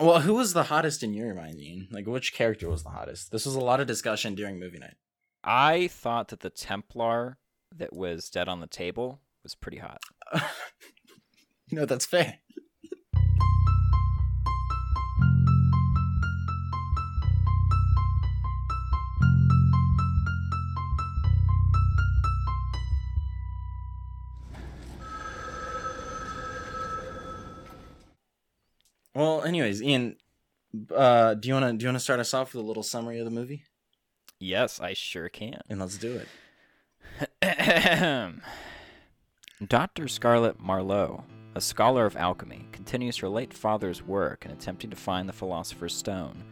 Well, who was the hottest in your mind, Ian? Like, which character was the hottest? This was a lot of discussion during movie night. I thought that the Templar that was dead on the table was pretty hot. you know, that's fair. Well, anyways, Ian, uh, do you wanna do you wanna start us off with a little summary of the movie? Yes, I sure can. And let's do it. Dr. Scarlett Marlowe, a scholar of alchemy, continues her late father's work in attempting to find the Philosopher's Stone.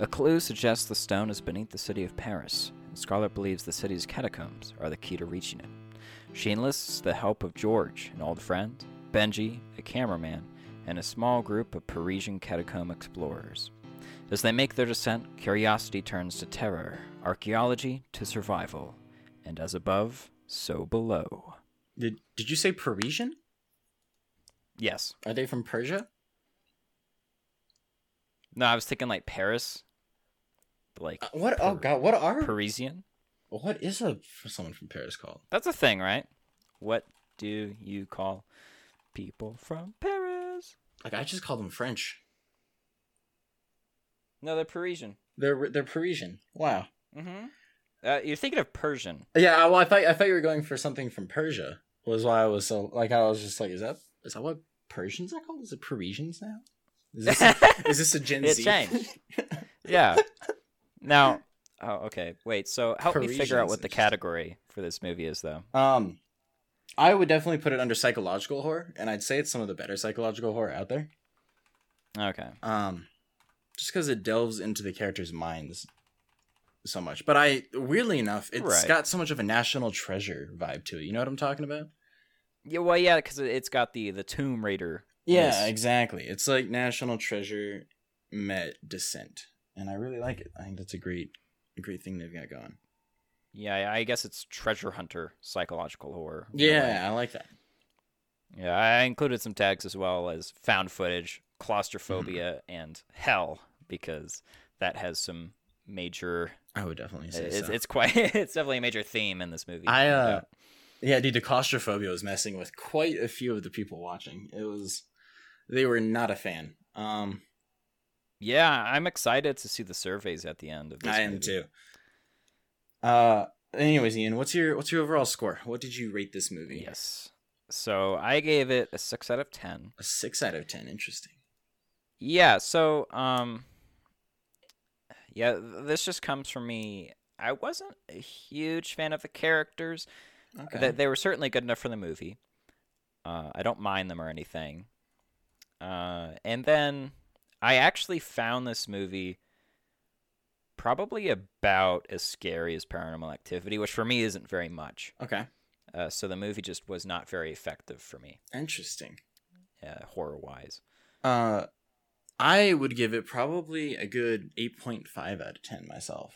A clue suggests the stone is beneath the city of Paris, and Scarlett believes the city's catacombs are the key to reaching it. She enlists the help of George, an old friend, Benji, a cameraman, and a small group of Parisian catacomb explorers. As they make their descent, curiosity turns to terror, archaeology to survival, and as above, so below. Did Did you say Parisian? Yes. Are they from Persia? No, I was thinking like Paris. Like Uh, what? oh God! What are? Parisian? what is a someone from Paris called? That's a thing, right? What do you call people from Paris? Like I just call them French. No, they're Parisian. They're they're Parisian. Wow. Mm-hmm. Uh, you're thinking of Persian. Yeah. Well, I thought I thought you were going for something from Persia. Was why I was so like I was just like, is that is that what Persians are called? Is it Parisians now? Is this a, is this a Gen It Z? changed. Yeah. Now, oh, okay. Wait. So help me figure out what the category for this movie is, though. um, I would definitely put it under psychological horror, and I'd say it's some of the better psychological horror out there. Okay. um just because it delves into the characters' minds so much but i weirdly enough it's Right. got so much of a national treasure vibe to it you know what i'm talking about Yeah. Well, yeah, because it's got the the Tomb Raider. yeah Yes. exactly it's like national treasure met descent and i really like it i think that's a great a great thing they've got going Yeah, I guess it's treasure hunter psychological horror. in a way. yeah i like that Yeah, I included some tags as well as found footage, claustrophobia, Mm-hmm. and hell because that has some major. i would definitely say It's, so. it's quite. It's definitely a major theme in this movie. i uh doubt. yeah dude the claustrophobia was messing with quite a few of the people watching it was they were not a fan um yeah, I'm excited to see the surveys at the end of this. I am too. Uh, anyways, Ian, what's your what's your overall score? What did you rate this movie? Yes. So I gave it a six out of ten. a six out of ten. Interesting. Yeah. So um. Yeah, this just comes from me. I wasn't a huge fan of the characters. Okay. They, they were certainly good enough for the movie. Uh, I don't mind them or anything. Uh, and then I actually found this movie probably about as scary as Paranormal Activity, which for me isn't very much. okay. Uh, so the movie just was not very effective for me, Interesting. uh, horror wise. Uh, I would give it probably a good eight point five out of ten myself.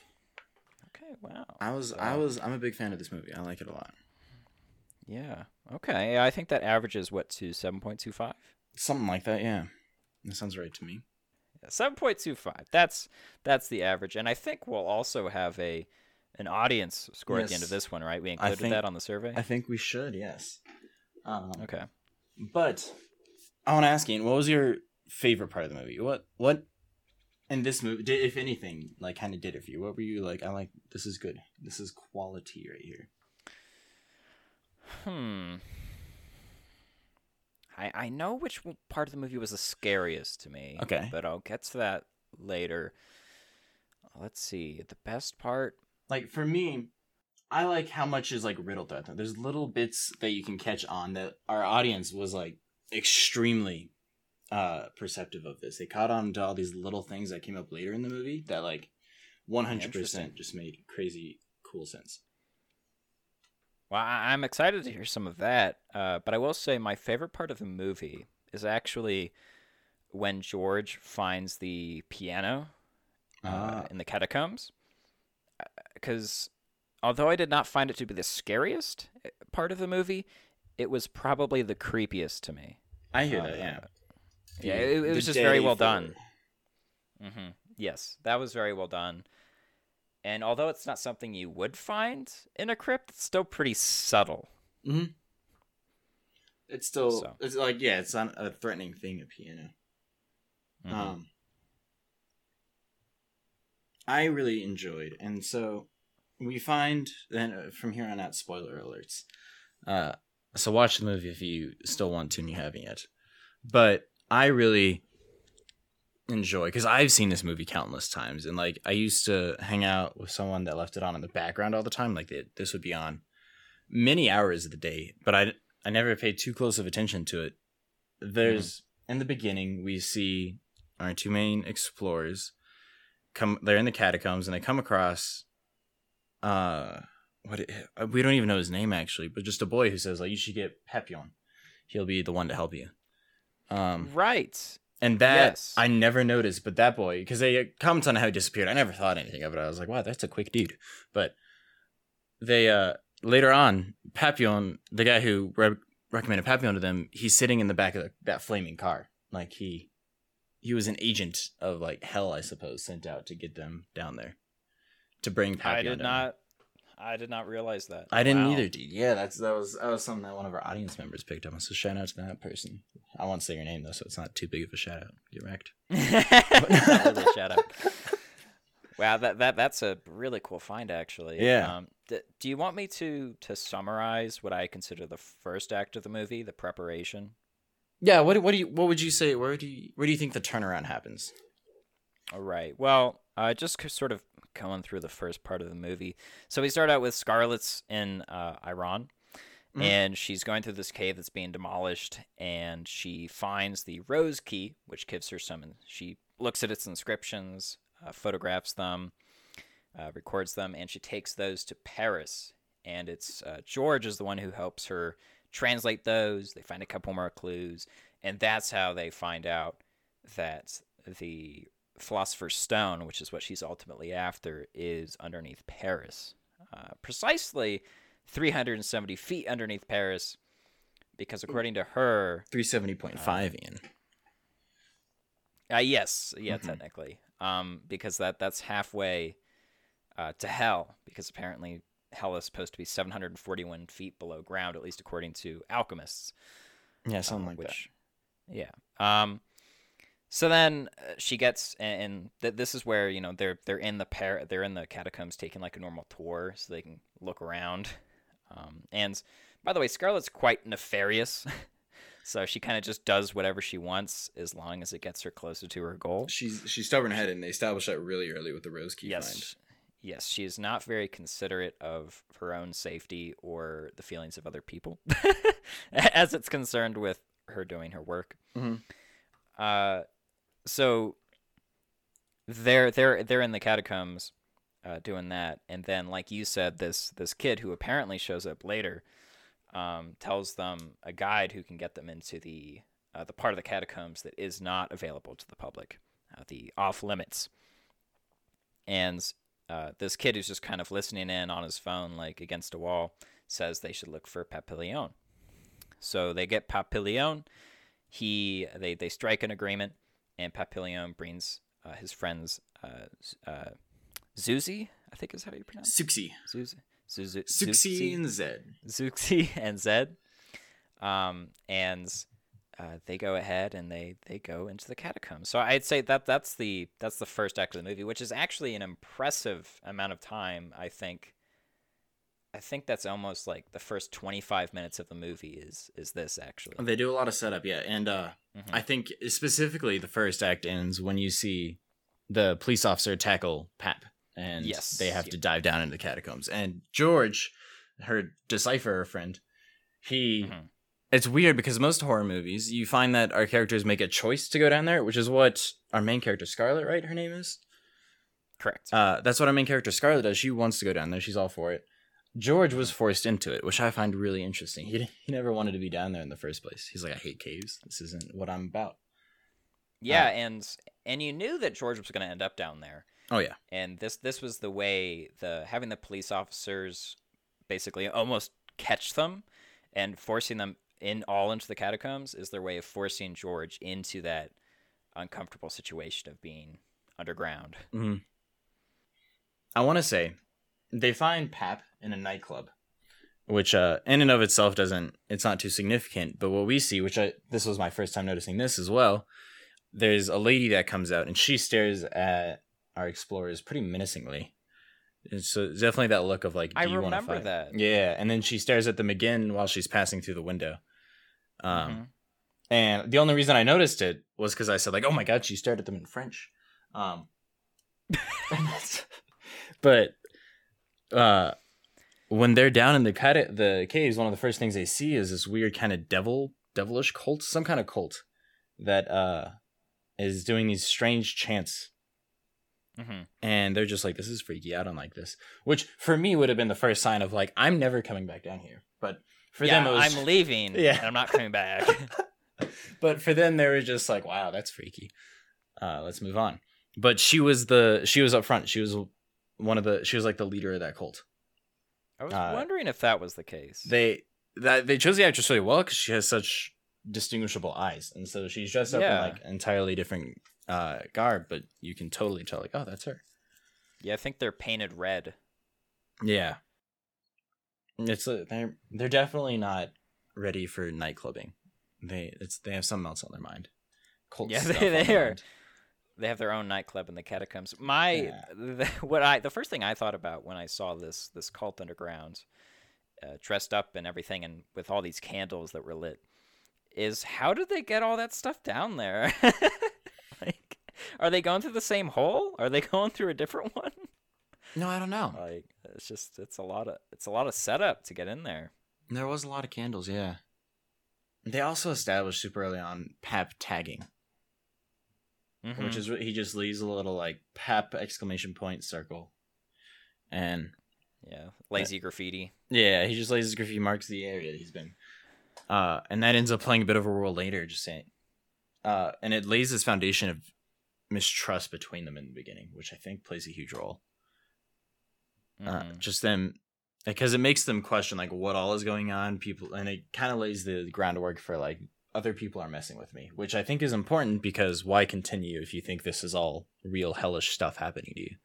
Okay, wow. I was I was I'm a big fan of this movie. I like it a lot. Yeah. Okay. I think that averages what to seven point two five. Something like that. Yeah. That sounds right to me. Seven point two five. That's that's the average, and I think we'll also have a an audience score at the end of this one, right? We included think- that on the survey. I think we should. Yes. Um, okay. But I want to ask you, what was your favorite part of the movie? What what in this movie did, if anything, like kind of did it for you? What were you like? I like this is good. This is quality right here. Hmm. I I know which part of the movie was the scariest to me. Okay. But I'll get to that later. Let's see. The best part. Like for me, I like how much is like riddled throughout. them. There's little bits that you can catch on that our audience was like extremely uh perceptive of this. They caught on to all these little things that came up later in the movie that like 100% just made crazy cool sense. Well, I- I'm excited to hear some of that. Uh, but I will say my favorite part of the movie is actually when George finds the piano uh, Ah. in the catacombs. Because although I did not find it to be the scariest uh, part of the movie, it was probably the creepiest to me. I hear Uh, that, yeah. Yeah, it, it was just very well for- done. Mm-hmm. Yes, that was very well done. And although it's not something you would find in a crypt, it's still pretty subtle. Mm-hmm. It's still So. it's like yeah, it's not a threatening thing. A piano. Mhm. Um, I really enjoyed, and so we find then uh, from here on out, spoiler alerts. Uh, so watch the movie if you still want to and you haven't yet. But I really enjoy because I've seen this movie countless times, and like I used to hang out with someone that left it on in the background all the time. Like it, this would be on many hours of the day, but I I never paid too close of attention to it. There's in the beginning we see our two main explorers come. They're in the catacombs and they come across uh what it, uh, we don't even know his name actually, but just a boy who says like you should get Papillon. He'll be the one to help you. Um, Right. And that Yes. I never noticed, but that boy, because they comment on how he disappeared, I never thought anything of it. I was like, wow, that's a quick dude. But they uh later on, Papillon, the guy who re- recommended Papillon to them, he's sitting in the back of the, that flaming car, like he he was an agent of like hell, I suppose, sent out to get them down there to bring Papillon. I did down. not. I did not realize that. I didn't Wow. either, dude. Yeah, that's that was that was something that one of our audience members picked up. So shout out to that person. I won't say your name though, so it's not too big of a shout out. Get wrecked. Not really a shout out. Wow, that, that that's a really cool find, actually. Yeah. Um, d- do you want me to to summarize what I consider the first act of the movie, the preparation? Yeah, what what do you what would you say? Where do you where do you think the turnaround happens? All right. Well, uh, just sort of going through the first part of the movie. So we start out with Scarlett's in uh, Iran, Mhm. and she's going through this cave that's being demolished, and she finds the rose key, which gives her some. She looks at its inscriptions, uh, photographs them, uh, records them, and she takes those to Paris. And it's uh, George is the one who helps her translate those. They find a couple more clues, and that's how they find out that the Philosopher's Stone, which is what she's ultimately after, is underneath Paris. Uh, precisely 370 feet underneath Paris, because according to her, Three seventy point five, Ian. uh, yes, yeah, Mhm. technically, um, because that that's halfway uh, to hell. Because apparently hell is supposed to be 741 feet below ground, at least according to alchemists. Yeah, something uh, like which, Yeah. Um. So then uh, she gets, and, th- this is where you know they're they're in the par- they're in the catacombs taking like a normal tour, so they can look around. Um, and by the way, Scarlett's quite nefarious, so she kind of just does whatever she wants as long as it gets her closer to her goal. She's she's stubborn headed, and they established that really early with the rose key yes. Yes, she is not very considerate of her own safety or the feelings of other people, as it's concerned with her doing her work. Mhm. Uh, so they're they're they're in the catacombs, uh, doing that, and then, like you said, this this kid who apparently shows up later, um, tells them a guide who can get them into the uh, the part of the catacombs that is not available to the public, uh, the off limits. And uh, this kid who's just kind of listening in on his phone, like against a wall, says they should look for Papillon. So they get Papillon. He they they strike an agreement, and Papillon brings uh, his friends uh, uh, Zuzi, I think is how you pronounce Souxie, it. Zuzi. Zuzi. Souxie, and Zed. Zuxi and Zed. Um, and uh, they go ahead and they they go into the catacombs. So I'd say that that's the that's the first act of the movie, which is actually an impressive amount of time. I think. I think that's almost like the first twenty five minutes of the movie is is this actually. They do a lot of setup, yeah, and uh, Mhm. I think specifically the first act ends when you see the police officer tackle Pap, and Yes, they have yeah. to dive down into the catacombs. And George, her decipherer friend, he. Mhm. It's weird because most horror movies, you find that our characters make a choice to go down there, which is what our main character Scarlett, right? Her name is. Correct. Uh, that's what our main character Scarlett does. She wants to go down there. She's all for it. George was forced into it, which I find really interesting. He he never wanted to be down there in the first place. He's like, I hate caves. This isn't what I'm about. yeah, uh, and and you knew that George was going to end up down there. Oh yeah, and this this was the way the having the police officers basically almost catch them and forcing them in all into the catacombs is their way of forcing George into that uncomfortable situation of being underground. hmm I want to say they find Pap in a nightclub, which uh, in and of itself doesn't. It's not too significant. But what we see, which I this was my first time noticing this as well. There's a lady that comes out and she stares at our explorers pretty menacingly. It's uh, definitely that look of like, do I you want to remember fight? that. Yeah, and then she stares at them again while she's passing through the window. Um, Mhm. and the only reason I noticed it was because I said like, "Oh my god," she stared at them in French. Um, but uh, when they're down in the cat- the caves, one of the first things they see is this weird kind of devil, devilish cult, some kind of cult that uh is doing these strange chants Mhm. and they're just like this is freaky i don't like this which for me would have been the first sign of like i'm never coming back down here but for yeah, them it was I'm leaving. Yeah. and I'm not coming back. but for them they were just like wow that's freaky uh let's move on but she was the she was up front she was one of the she was like the leader of that cult I was Uh, wondering if that was the case. they that they chose the actress really well because she has such distinguishable eyes and so she's dressed up Yeah. in like entirely different uh garb but you can totally tell like oh that's her yeah, I think they're painted red. Yeah. It's a, they're they're definitely not ready for night clubbing. They it's they have something else on their mind. Cult Yeah, stuff they, they are. mind. They have their own nightclub in the catacombs. My Yeah. the, what I the first thing I thought about when I saw this this cult underground, uh, dressed up and everything, and with all these candles that were lit, is how did they get all that stuff down there? like, are they going through the same hole? Are they going through a different one? No, I don't know. Like, it's just it's a lot of it's a lot of setup to get in there. There was a lot of candles, yeah. They also established super early on pap tagging, Mhm. which is what he just leaves a little like pap exclamation point circle. And yeah, lazy graffiti. Yeah, he just lays his graffiti marks the area he's been. Uh, and that ends up playing a bit of a role later, just saying. Uh, and it lays this foundation of mistrust between them in the beginning, which I think plays a huge role. Uh, Mhm. just them, because it makes them question like what all is going on. People, and it kind of lays the groundwork for like other people are messing with me, which I think is important because why continue if you think this is all real hellish stuff happening to you?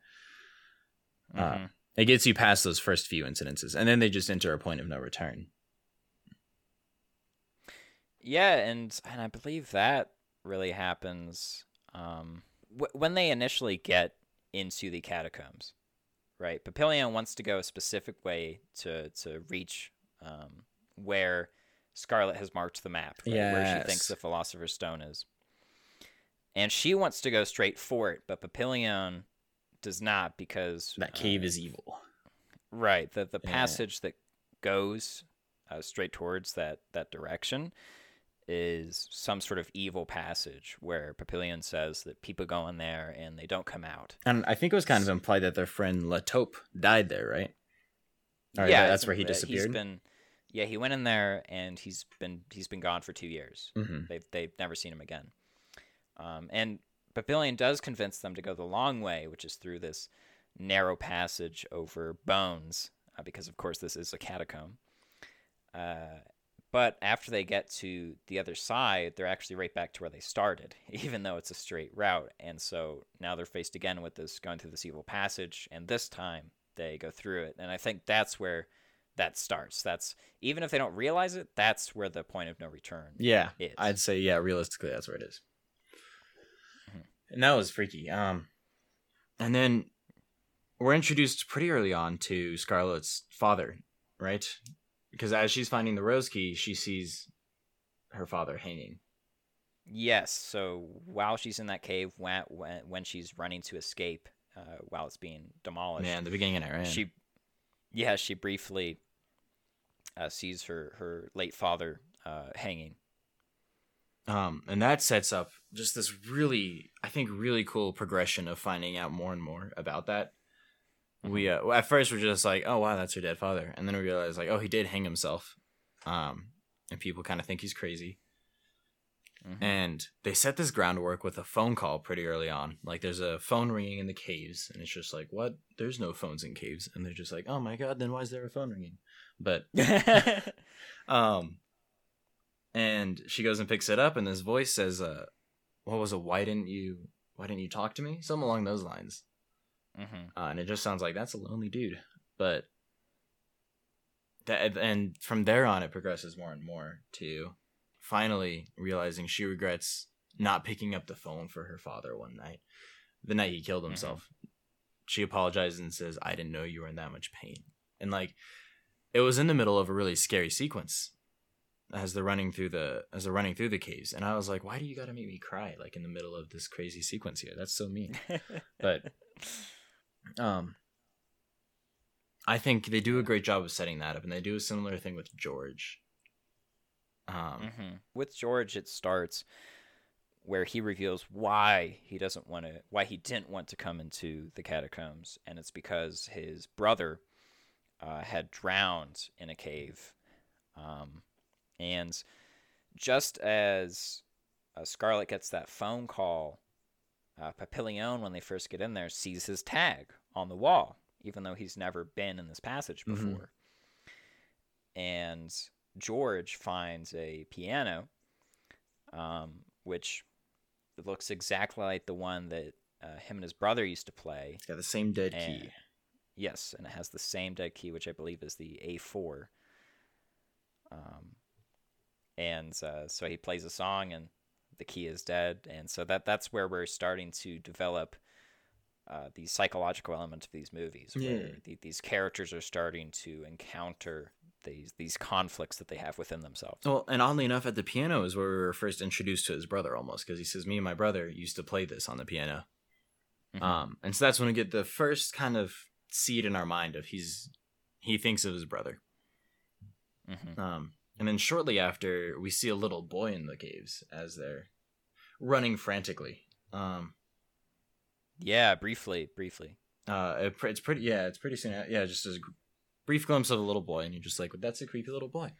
uh, Mhm. It gets you past those first few incidences, and then they just enter a point of no return. Yeah, and and I believe that really happens um, w- when they initially get into the catacombs, right? Papillon wants to go a specific way to to reach um, where Scarlett has marked the map, right? where she thinks the Philosopher's Stone is, and she wants to go straight for it, but Papillon does not because That cave uh, is evil. Right. The the Yeah. passage that goes uh, straight towards that that direction is some sort of evil passage where Papillon says that people go in there and they don't come out. And I think it was kind of implied that their friend La Taupe died there, right? Or yeah, that- that's where he disappeared. He's been, yeah, he went in there and he's been he's been gone for two years. hmm They've they've never seen him again. Um, and Papillon does convince them to go the long way, which is through this narrow passage over bones, uh, because of course this is a catacomb. Uh, but after they get to the other side, they're actually right back to where they started, even though it's a straight route. And so now they're faced again with this going through this evil passage, and this time they go through it. And I think that's where that starts. That's even if they don't realize it, that's where the point of no return Yeah, is. I'd say yeah. Realistically, that's where it is. Mhm. And that was freaky. Um, and then we're introduced pretty early on to Scarlett's father, right? Because as she's finding the rose key, she sees her father hanging. Yes. So while she's in that cave, when when, when she's running to escape, uh, while it's being demolished, Man, the beginning of it, right? she, yeah, she briefly uh, sees her her late father uh, hanging. Um, and that sets up just this really, I think, really cool progression of finding out more and more about that. We uh, at first we're just like, oh wow, that's her dead father, and then we realize like, oh, he did hang himself, um, and people kind of think he's crazy. Mhm. And they set this groundwork with a phone call pretty early on. Like, there's a phone ringing in the caves, and it's just like, what? There's no phones in caves, and they're just like, oh my god, then why is there a phone ringing? But um, and she goes and picks it up, and this voice says, "Uh, what was it? Why didn't you? why didn't you talk to me? Something along those lines. Mm-hmm. Uh, and it just sounds like that's a lonely dude. But that and from there on, it progresses more and more to finally realizing she regrets not picking up the phone for her father one night, the night he killed himself. She apologizes and says, "I didn't know you were in that much pain." And like, it was in the middle of a really scary sequence as they're running through the as they're running through the caves, and I was like, "Why do you got to make me cry like in the middle of this crazy sequence here? That's so mean." But um I think they do a great job of setting that up and they do a similar thing with George. Um hmm With George, it starts where he reveals why he doesn't want to, why he didn't want to come into the catacombs, and it's because his brother uh, had drowned in a cave, um, and just as uh, Scarlett gets that phone call, uh, Papillon, when they first get in there, sees his tag on the wall, even though he's never been in this passage Mhm. before. And George finds a piano, um, which looks exactly like the one that uh, him and his brother used to play. it's got the same dead And- key. Yes, and it has the same dead key, which I believe is the A4. Um, and uh, so he plays a song, and the key is dead, and so that that's where we're starting to develop uh, the psychological element of these movies, where Yeah. the, these characters are starting to encounter these these conflicts that they have within themselves. Well, and oddly enough, at the piano is where we were first introduced to his brother almost because he says, Me and my brother used to play this on the piano. Mhm. Um, and so that's when we get the first kind of seed in our mind of he's he thinks of his brother. Mhm. Um, and then shortly after, we see a little boy in the caves as they're running frantically. Um, Yeah, briefly, briefly. uh, it, it's pretty, yeah, it's pretty soon. Yeah, just a brief glimpse of a little boy, and you're just like, that's a creepy little boy.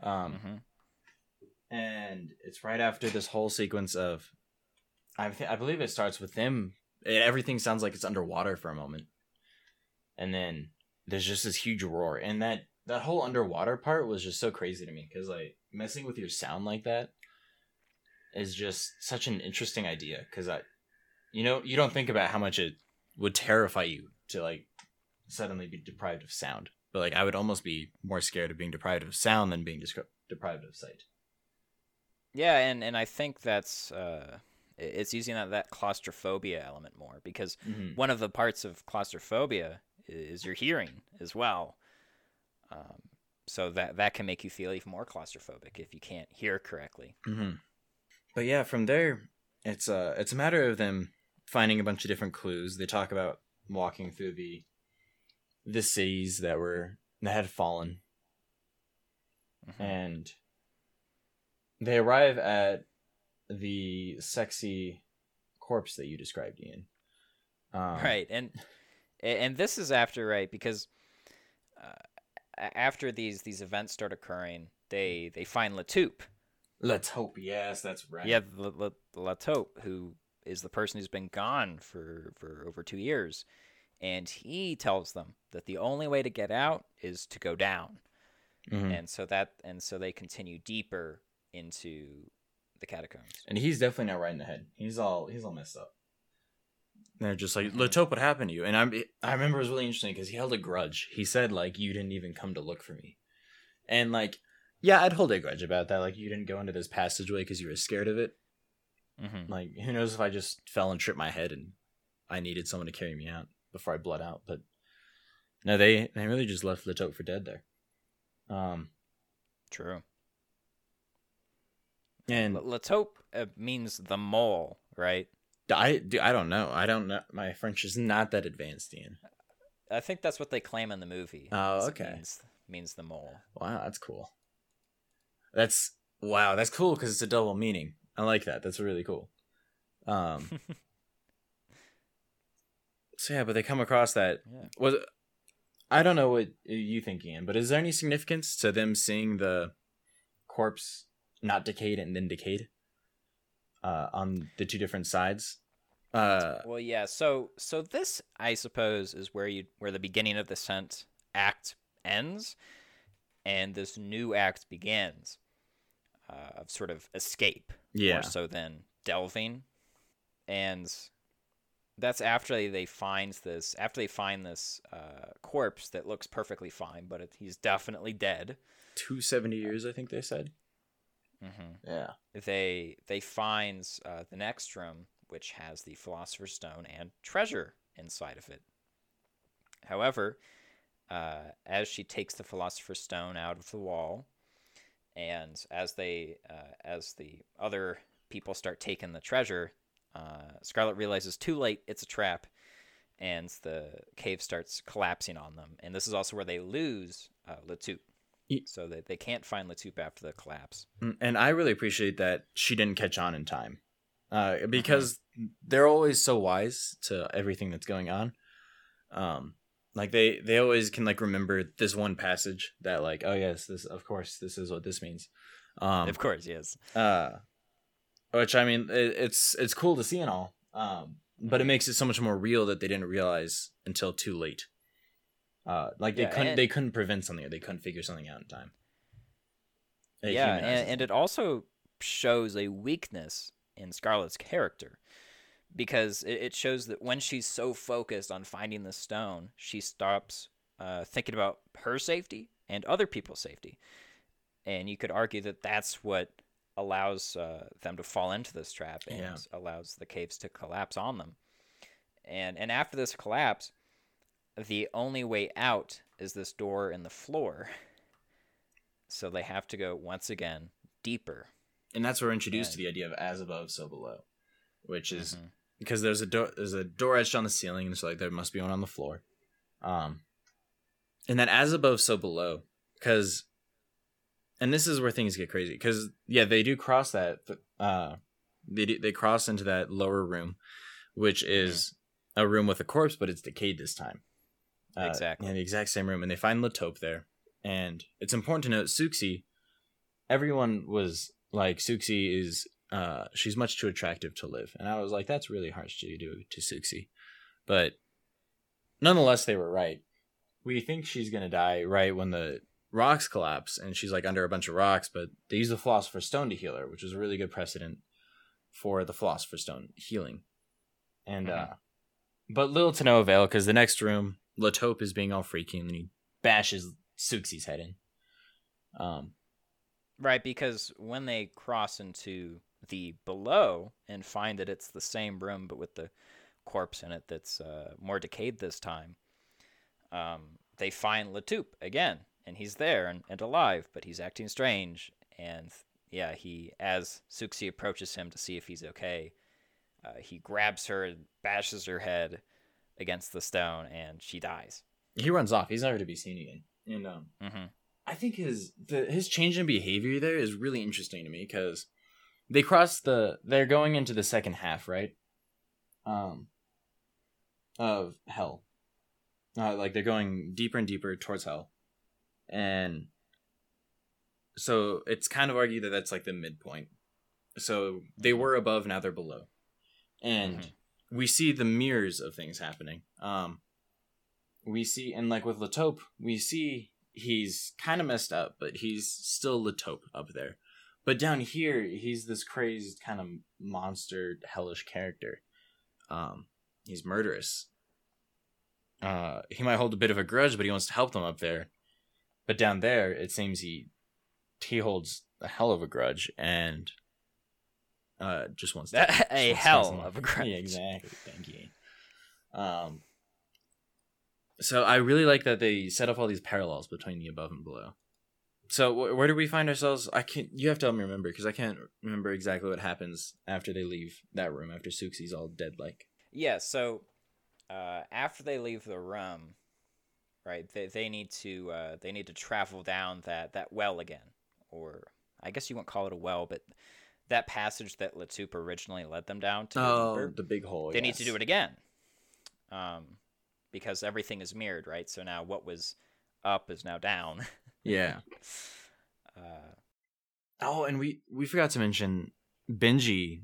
Um, hmm and it's right after this whole sequence of, I, th- I believe it starts with them. It, everything sounds like it's underwater for a moment, and then there's just this huge roar, and that that whole underwater part was just so crazy to me because like messing with your sound like that is just such an interesting idea because I, you know, you don't think about how much it would terrify you to like suddenly be deprived of sound, but like I would almost be more scared of being deprived of sound than being descri- deprived of sight. Yeah, and, and I think that's uh, it's using that, that claustrophobia element more because Mm-hmm. one of the parts of claustrophobia is your hearing as well. Um, so that that can make you feel even more claustrophobic if you can't hear correctly. Mm-hmm. But yeah, from there, it's uh, it's a matter of them finding a bunch of different clues. They talk about walking through the the cities that were that had fallen, Mhm. and they arrive at the sexy corpse that you described, Ian. Um, right, and and this is after right because uh, after these these events start occurring, they they find La Taupe. Let's hope. Yes, that's right. Yeah, La, La, Latoupe, who is the person who's been gone for for over two years, and he tells them that the only way to get out is to go down. Mhm. and so that and so they continue deeper into the catacombs. and he's definitely not right in the head. He's all he's all messed up. And they're just like, Mhm. La Taupe, what happened to you? And I'm, I remember it was really interesting because he held a grudge. He said like, you didn't even come to look for me, and like, yeah, I'd hold a grudge about that. Like, you didn't go into this passageway because you were scared of it. Mm-hmm. Like, who knows if I just fell and tripped my head and I needed someone to carry me out before I bled out. But no, they they really just left La Taupe for dead there. Um, True. and La- Latoupe uh, means the mole, right? I do I don't know. I don't know. My French is not that advanced, Ian. I think that's what they claim in the movie. Oh, okay. Means, means the mole. Wow, that's cool. That's wow, that's cool because it's a double meaning. I like that. That's really cool. Um. so yeah, but they come across that Yeah. was. I don't know what you think, Ian, but is there any significance to them seeing the corpse not decayed and then decayed uh, on the two different sides? Uh, Well, yeah. So, so this, I suppose, is where you where the beginning of the scent act ends, and this new act begins uh, of sort of escape, yeah, more so than delving. And that's after they, find this after they find this uh, corpse that looks perfectly fine, but it, he's definitely dead. Two seventy years, I think they said. Mm-hmm. Yeah. They they find uh, the next room, which has the Philosopher's Stone and treasure inside of it. However, uh, as she takes the Philosopher's Stone out of the wall, and as they uh, as the other people start taking the treasure, uh, Scarlett realizes too late it's a trap, and the cave starts collapsing on them. And this is also where they lose uh, Ye- so that they can't find La Taupe after the collapse. Mm, And I really appreciate that she didn't catch on in time, uh, because they're always so wise to everything that's going on. Um, like they they always can like remember this one passage that like oh yes this of course this is what this means. Um, of course, yes. uh, which I mean it, it's it's cool to see and all. Um, but it makes it so much more real that they didn't realize until too late. Uh, like they Yeah, couldn't and- they couldn't prevent something or they couldn't figure something out in time. It yeah, and, and it also shows a weakness in Scarlett's character because it, it shows that when she's so focused on finding the stone, she stops uh, thinking about her safety and other people's safety. And you could argue that that's what allows uh, them to fall into this trap and Yeah. allows the caves to collapse on them. And and after this collapse, the only way out is this door in the floor. So they have to go once again deeper. and that's where we're introduced to the idea of as above, so below, which is Mhm. because there's a door there's a door etched on the ceiling, and so like there must be one on the floor. Um, and that as above, so below, because, and this is where things get crazy, because yeah, they do cross that. Uh, they do, they cross into that lower room, which is a room with a corpse, but it's decayed this time. Uh, Exactly. Yeah, the exact same room, and they find La Taupe there. And it's important to note, Souxie. Everyone was like, Souxie is uh she's much too attractive to live and i was like that's really harsh to do to Souxie but nonetheless they were right we think she's gonna die right when the rocks collapse and she's like under a bunch of rocks but they use the philosopher's stone to heal her which was a really good precedent for the philosopher's stone healing and Mhm. uh but little to no avail because the next room La Taupe is being all freaky and then he bashes Souxie's head in um Right, because when they cross into the below and find that it's the same room but with the corpse in it that's uh, more decayed this time, um, they find La Taupe again, and he's there and, and alive, but he's acting strange. And yeah, he as Souxie approaches him to see if he's okay, uh, he grabs her and bashes her head against the stone, and she dies. he runs off he's never to be seen again and um hmm I think his the his change in behavior there is really interesting to me because they cross the they're going into the second half, right? Um of hell. Uh, like they're going deeper and deeper towards hell. And so it's kind of argued that that's like the midpoint. So they were above, now they're below. And Mhm. We see the mirrors of things happening. Um we see and like with La Taupe, we see he's kind of messed up, but he's still La Taupe up there. But down here, he's this crazed kind of monster, hellish character. Um, he's murderous. Uh, he might hold a bit of a grudge, but he wants to help them up there. But down there, it seems he he holds a hell of a grudge and uh just wants to That a hell of a grudge. Yeah, exactly. Thank you. Um, so I really like that they set up all these parallels between the above and below. So wh- where do we find ourselves? I can't. You have to help me remember because I can't remember exactly what happens after they leave that room after Souxie's all dead. Like Yeah, so uh, after they leave the room, right, they, they need to uh, they need to travel down that, that well again, or I guess you won't call it a well, but that passage that La Taupe originally led them down to. Oh, the big hole. they need to do it again, um, because everything is mirrored, right? So now what was up is now down. Yeah. uh, Oh, and we we forgot to mention Benji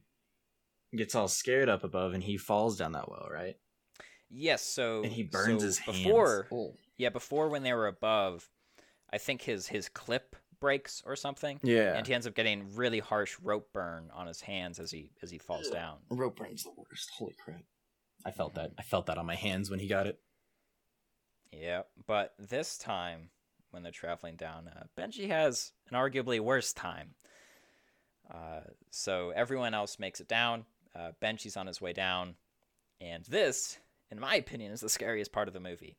gets all scared up above and he falls down that well, right? yes, so And he burns so his hands. before. Oh. Yeah, before when they were above, I think his his clip breaks or something. Yeah. and he ends up getting really harsh rope burn on his hands as he as he falls down. Rope burn's the worst. Holy crap. I felt that. I felt that on my hands when he got it. Yeah, but this time when they're traveling down, uh, Benji has an arguably worse time. Uh, so everyone else makes it down. Uh, Benji's on his way down, and this, in my opinion, is the scariest part of the movie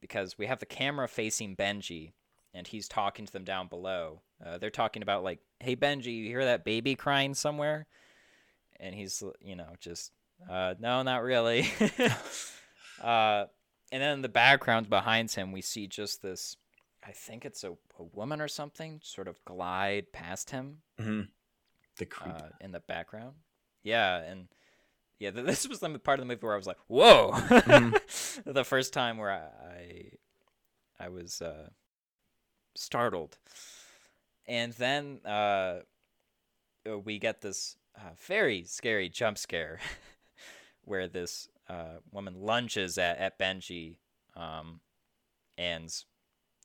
because we have the camera facing Benji, and he's talking to them down below. Uh, they're talking about like, "Hey Benji, you hear that baby crying somewhere?" And he's, you know, just, uh, "No, not really." uh, and then in the background behind him, we see just this. I think it's a, a woman or something, sort of glide past him Mm-hmm. The creep. uh, in the background. Yeah, and yeah, this was the part of the movie where I was like, "Whoa!" the first time where I I, I was uh, startled, and then uh, we get this uh, very scary jump scare where this uh, woman lunges at at Benji, um, and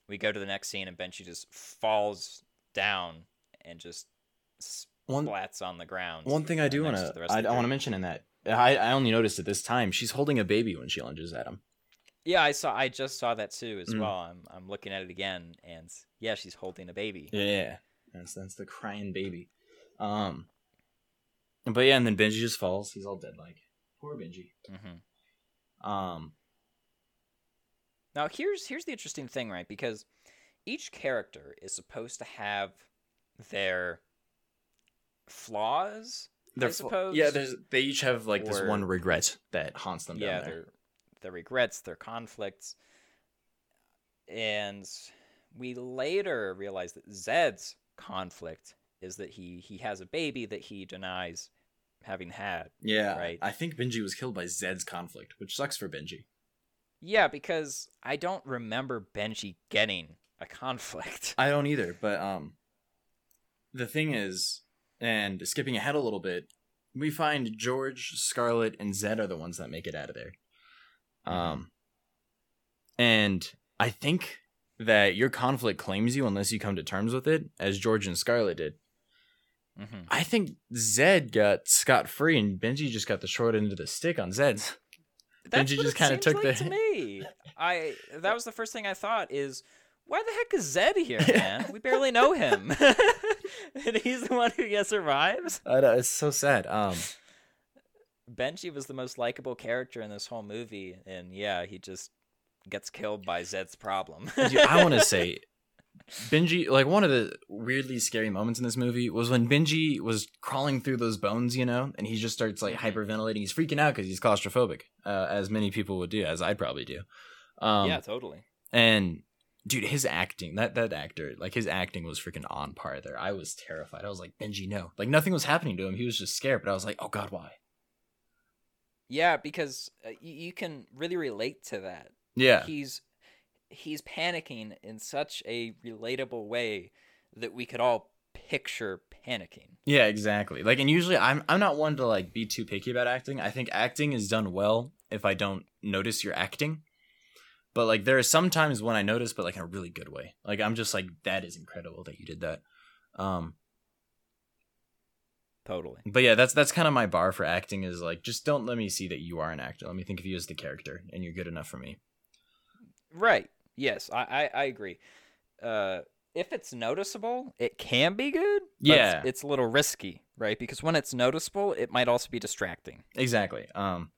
we go to the next scene, and Benji just falls down and just one splats on the ground. one thing I do want to I, I want to mention in that I I only noticed at this time she's holding a baby when she lunges at him. Yeah, I saw. I just saw that too as Mm. well. I'm I'm looking at it again, and yeah, she's holding a baby. Yeah, that's that's the crying baby. Um, but yeah, and then Benji just falls. He's all dead like poor Benji. hmm Um, Now here's here's the interesting thing, right? Because each character is supposed to have their flaws. they're I suppose. yeah. They each have like this one regret that haunts them. yeah, their their regrets, their conflicts, and we later realize that Zed's conflict is that he he has a baby that he denies having had. Yeah, Right. I think Benji was killed by Zed's conflict, which sucks for Benji. Yeah, because I don't remember Benji getting a conflict. I don't either, but um, the thing is, and skipping ahead a little bit, we find George, Scarlett, and Zed are the ones that make it out of there. Um, and I think that your conflict claims you unless you come to terms with it, as George and Scarlett did. hmm I think Zed got scot free, and Benji just got the short end of the stick on Zed's. That's Benji what just kinda took like the- to me. I that was the first thing I thought is why the heck is Zed here, man? we barely know him, and he's the one who yeah, survives. I know, it's so sad. Um, Benji was the most likable character in this whole movie, and yeah, he just gets killed by Zed's problem. Dude, I want to say, Benji, like one of the weirdly scary moments in this movie was when Benji was crawling through those bones, you know, and he just starts like Mhm. hyperventilating. He's freaking out because he's claustrophobic, uh, as many people would do, as I'd probably do. Um, yeah, totally. and dude, his acting, that that actor, like his acting was freaking on par there. I was terrified. I was like, Benji, no, like nothing was happening to him. He was just scared, but I was like, oh god, why? Yeah, because uh, you can really relate to that. Yeah, he's he's panicking in such a relatable way that we could all picture panicking. Yeah, exactly. Like, and usually I'm I'm not one to like be too picky about acting. I think acting is done well if I don't notice you're acting. But like, there are some times when I notice, but like in a really good way. Like, I'm just like, that is incredible that you did that. Um, Totally. but yeah, that's that's kind of my bar for acting is like, just don't let me see that you are an actor. Let me think of you as the character, and you're good enough for me. Right. Yes, I I, I agree. Uh, if it's noticeable, it can be good. but Yeah. it's, it's a little risky, right? Because when it's noticeable, it might also be distracting. Exactly. Um,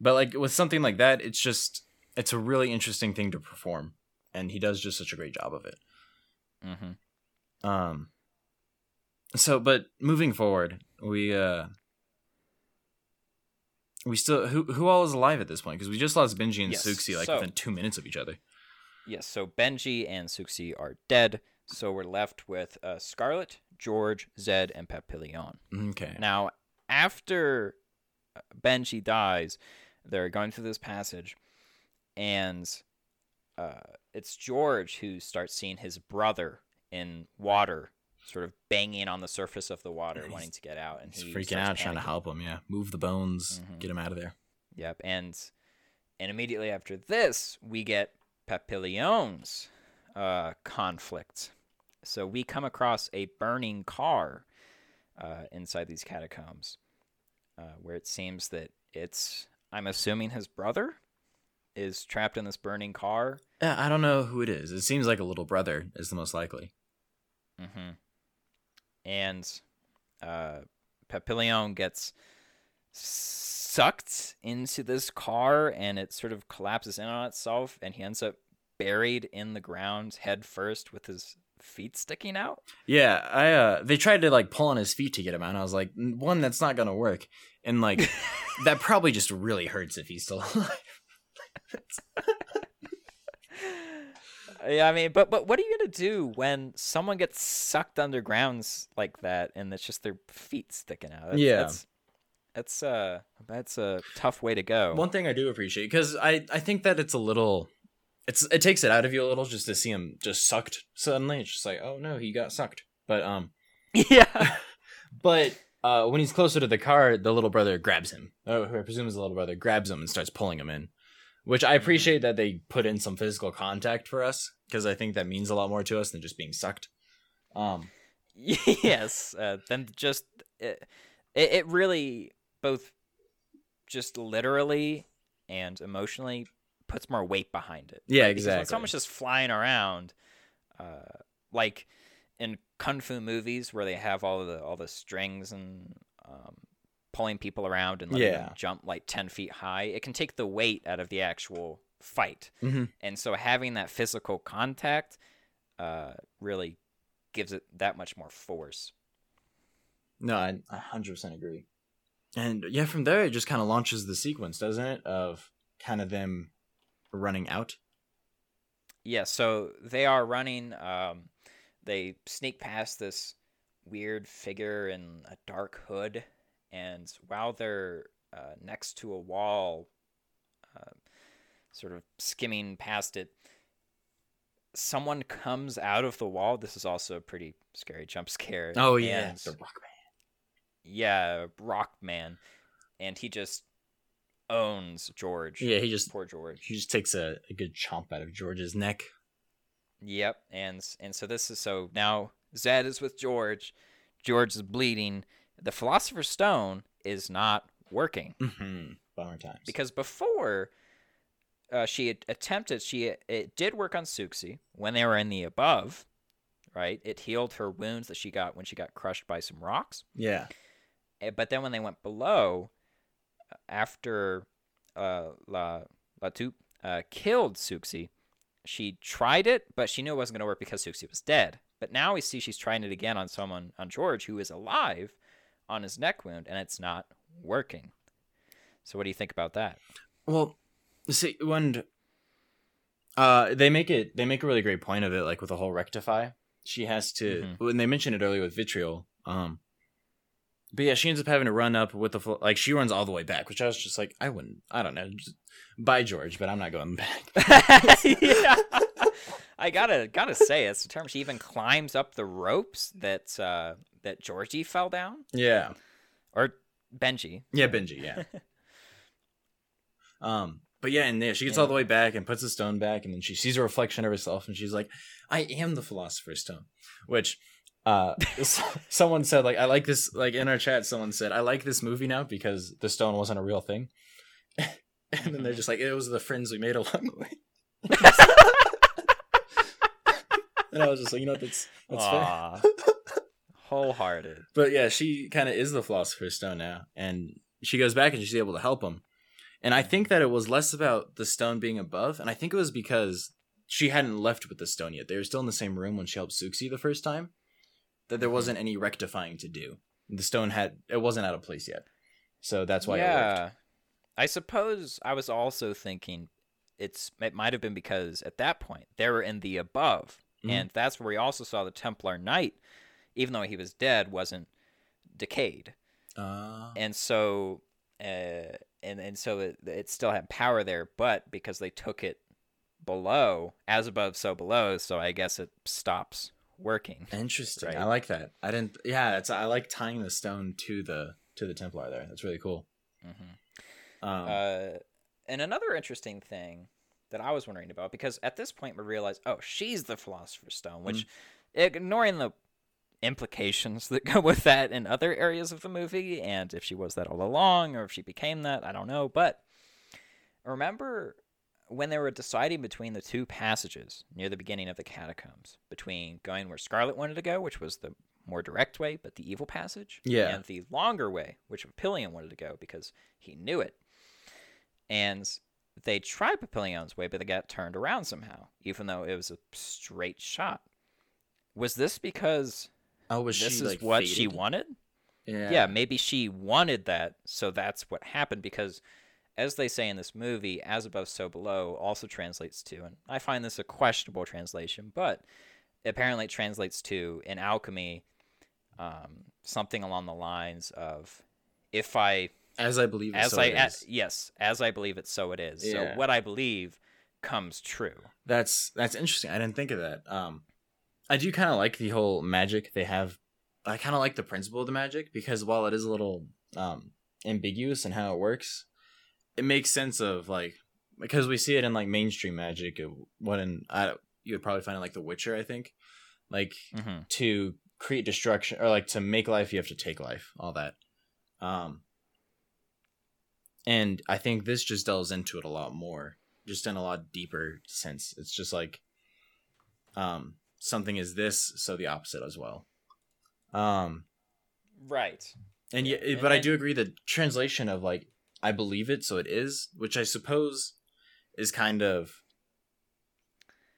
but like with something like that, it's just it's a really interesting thing to perform, and he does just such a great job of it. Mm-hmm. Um so but moving forward, we uh we still who who all is alive at this point because we just lost Benji and Yes, Souxie like so- within 2 minutes of each other. Yes. So Benji and Souxie are dead. So we're left with uh, Scarlett, George, Zed, and Papillon. Okay. Now, after uh, Benji dies, they're going through this passage, and uh, it's George who starts seeing his brother in water, sort of banging on the surface of the water, He's- wanting to get out. And He's freaking out trying to help him, yeah. Move the bones, Mhm. get him out of there. Yep, and and immediately after this, we get Papillon's uh, conflict. So we come across a burning car uh, inside these catacombs, uh, where it seems that it's I'm assuming his brother is trapped in this burning car. Yeah, I don't know who it is. It seems like a little brother is the most likely. Mm-hmm. And uh, Papillon gets sucked into this car, and it sort of collapses in on itself, and he ends up buried in the ground head first with his feet sticking out. Yeah, I uh they tried to like pull on his feet to get him out. And I was like, one, that's not gonna work, and like that probably just really hurts if he's still alive. yeah, I mean, but but what are you gonna do when someone gets sucked undergrounds like that, and it's just their feet sticking out? That's, Yeah. that's that's uh that's a tough way to go. One thing I do appreciate because I I think that it's a little, it's it takes it out of you a little just to see him just sucked suddenly. It's just like, oh no, he got sucked. But um, yeah, but uh, when he's closer to the car, the little brother grabs him. Oh, who I presume is the little brother grabs him and starts pulling him in. Which I appreciate that they put in some physical contact for us because I think that means a lot more to us than just being sucked. Um, yes. Uh, then just it, it it really both just literally and emotionally puts more weight behind it. yeah, when exactly. someone's just flying around, uh, like in kung fu movies where they have all the all the strings and um, pulling people around and letting Yeah. them jump like ten feet high, it can take the weight out of the actual fight. Mhm. And so having that physical contact uh, really gives it that much more force. No, I I hundred percent agree. And yeah, from there it just kind of launches the sequence, doesn't it? Of kind of them running out. Yeah, so they are running. Um, they sneak past this weird figure in a dark hood, and while they're uh, next to a wall, uh, sort of skimming past it, someone comes out of the wall. This is also a pretty scary jump scare. Oh yeah, and- the rock man. yeah, Rock Man, and he just owns George. Yeah, he just poor George. he just takes a, a good chomp out of George's neck. Yep, and and so this is so now Zed is with George. George is bleeding. The Philosopher's Stone is not working Mm-hmm. Bummer times. because before uh, she had attempted, she it did work on Souxie when they were in the above, right? It healed her wounds that she got when she got crushed by some rocks. yeah, Eh, But then when they went below, uh, after uh, La Latup uh, killed Souxie, she tried it, but she knew it wasn't going to work because Souxie was dead. But now we see she's trying it again on someone, on George, who is alive on his neck wound, and it's not working. So what do you think about that? Well, see when uh they make it they make a really great point of it like with the whole rectify. She has to Mhm. when they mentioned it earlier with vitriol. Um but yeah, she ends up having to run up with the full, like she runs all the way back, which I was just like I wouldn't I don't know. Just, bye George, but I'm not going back. yeah. I gotta gotta say it's the term. She even climbs up the ropes that uh, that Georgie fell down, yeah. or Benji. Yeah, Benji, yeah. um, but yeah, and yeah, she gets all the way back and puts the stone back, and then she sees a reflection of herself, and she's like, "I am the Philosopher's Stone," which. Uh, someone said like I like this like in our chat. Someone said I like this movie now because the stone wasn't a real thing, and then they're just like it was the friends we made along the way. and I was just like, you know, what, that's that's fair. Wholehearted. But yeah, she kind of is the Philosopher's Stone now, and she goes back and she's able to help him. And I think that it was less about the stone being above, and I think it was because she hadn't left with the stone yet. They were still in the same room when she helped Souxie the first time. That there wasn't any rectifying to do. The stone had it wasn't out of place yet, so that's why it yeah. I suppose I was also thinking it's it might have been because at that point they were in the above, Mhm. and that's where we also saw the Templar Knight, even though he was dead, wasn't decayed. Uh, and so uh, and and so it, it still had power there, but because they took it below, as above, so below, so I guess it stops working. interesting. Right. I like that. I didn't. Yeah, it's I like tying the stone to the to the Templar there. That's really cool. hmm Um, Uh, and another interesting thing that I was wondering about, because at this point we realize, oh, she's the Philosopher's Stone, which, ignoring the implications that go with that in other areas of the movie, and if she was that all along or if she became that, I don't know, but remember when they were deciding between the two passages near the beginning of the catacombs, between going where Scarlett wanted to go, which was the more direct way, but the evil passage, Yeah. and the longer way, which Papillon wanted to go because he knew it. And they tried Papillon's way, but they got turned around somehow, even though it was a straight shot. Was this because Oh, was this she is like what she wanted? Yeah. yeah, maybe she wanted that, so that's what happened. Because, as they say in this movie, "as above, so below" also translates to, and I find this a questionable translation, but apparently it translates to in alchemy um, something along the lines of, "If I, As I believe. as so I, it a- yes, as I believe it, so it is." So what I believe comes true. That's that's interesting. I didn't think of that. Um, I do kind of like the whole magic they have. I kind of like the principle of the magic because while it is a little um ambiguous in how it works, it makes sense of like because we see it in like mainstream magic. What in I you would probably find it like The Witcher. I think like hmm to create destruction or like to make life you have to take life all that um and i think this just delves into it a lot more just in a lot deeper sense it's just like um something is this so the opposite as well um Right. and Yeah, yeah, and- but i do agree the translation of like i believe it so it is which i suppose is kind of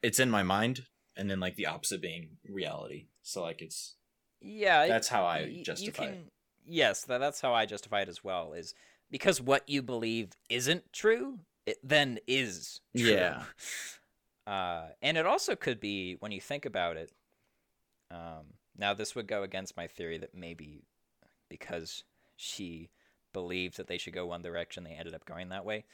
it's in my mind and then like the opposite being reality so like it's Yeah, it- that's how i justify you it Yes, that, that's how I justify it as well. Is because what you believe isn't true, it then is true. Yeah. Uh, and it also could be when you think about it. Um, now this would go against my theory that maybe because she believed that they should go one direction, they ended up going that way.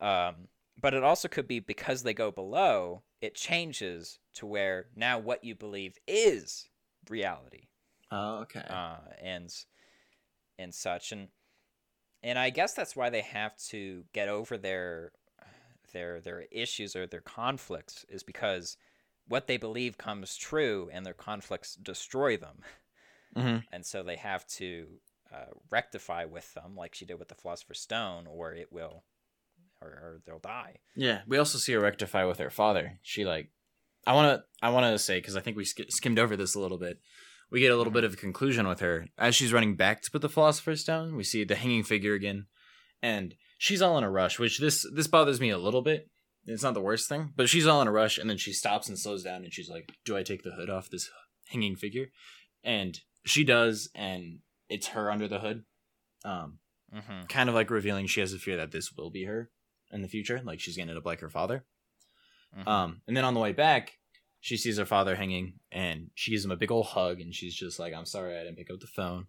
Um, but it also could be because they go below, it changes to where now what you believe is reality Oh, okay. uh, and and such and and I guess that's why they have to get over their their their issues or their conflicts is because what they believe comes true and their conflicts destroy them hmm and so they have to uh, rectify with them like she did with the philosopher's stone or it will or, or they'll die Yeah, we also see her rectify with her father. She like, I want to, I want to say because I think we sk- skimmed over this a little bit. We get a little bit of a conclusion with her as she's running back to put the philosopher's stone. We see the hanging figure again, and she's all in a rush. Which this this bothers me a little bit. It's not the worst thing, but she's all in a rush, and then she stops and slows down, and she's like, "Do I take the hood off this hanging figure?" And she does, and it's her under the hood. Um, mm-hmm. kind of like revealing she has a fear that this will be her in the future, like she's gonna end up like her father. Mhm. Um, and then on the way back, she sees her father hanging, and she gives him a big old hug, and she's just like, "I'm sorry, I didn't pick up the phone."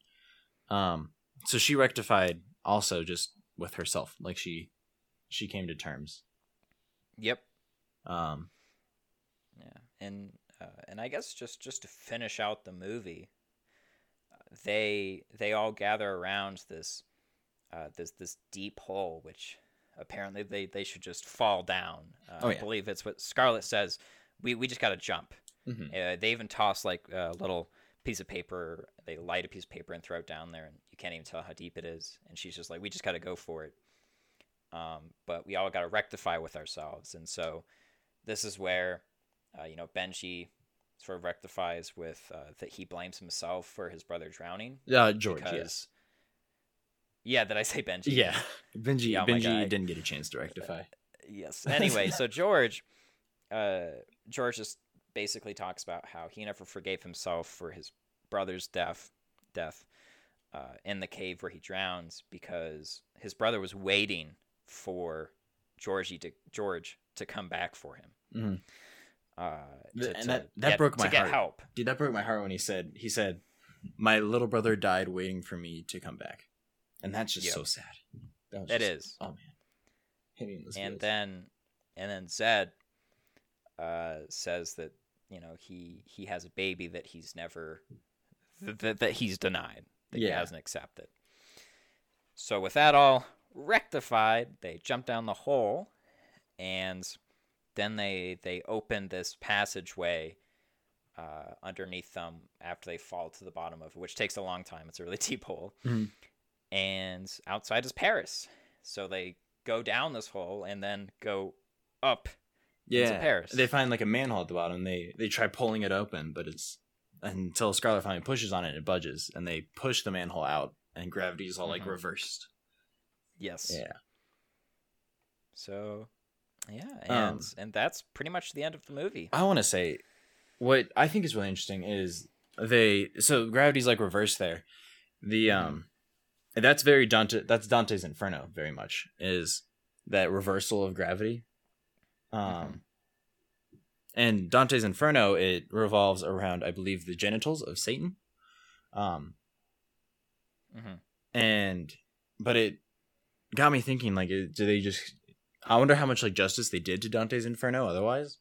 Um, so she rectified also just with herself, like she she came to terms. yep Um, Yeah, and uh, and I guess just just to finish out the movie, they they all gather around this uh, this this deep hole, which apparently they, they should just fall down. Uh, Oh, I believe it's what Scarlett says. We we just got to jump. mhm. Uh, they even toss like a little piece of paper. They light a piece of paper and throw it down there, and can't even tell how deep it is. And she's just like, "We just got to go for it." Um, but we all got to rectify with ourselves, and so this is where, uh, you know, Benji sort of rectifies with uh, that he blames himself for his brother drowning uh, George, because. yes, Yeah, did I say Benji? yeah. Benji, Yeah, oh Benji didn't get a chance to rectify. Yes. Anyway, so George, uh, George just basically talks about how he never forgave himself for his brother's death, death, uh, in the cave where he drowns because his brother was waiting for Georgie to George to come back for him. Mhm. Uh, to, and that- that get- broke my to get heart. help. Dude, that broke my heart when he said he said, "My little brother died waiting for me to come back," and that's just Yep. so sad. That was It just- is. Oh man, hitting this. and then and then Zed uh, says that you know he he has a baby that he's never that that he's denied that he Yeah. hasn't accepted. So with that all rectified, they jump down the hole, and then they they open this passageway uh, underneath them after they fall to the bottom of it, which takes a long time. It's a really deep hole, Mhm. and outside is Paris. So they go down this hole and then go up. yeah, Paris. They find like a manhole at the bottom. They they try pulling it open, but it's until Scarlett finally pushes on it, it budges, and they push the manhole out, and gravity's all like Mhm. reversed. Yes. Yeah. So, yeah, and Um, and that's pretty much the end of the movie. I want to say what I think is really interesting is they so gravity's like reversed there. The um that's very Dante that's Dante's Inferno very much is that reversal of gravity. Um Mhm. And Dante's Inferno it revolves around I believe the genitals of Satan. Um hmm and but it got me thinking like do they just i wonder how much like justice they did to dante's inferno otherwise.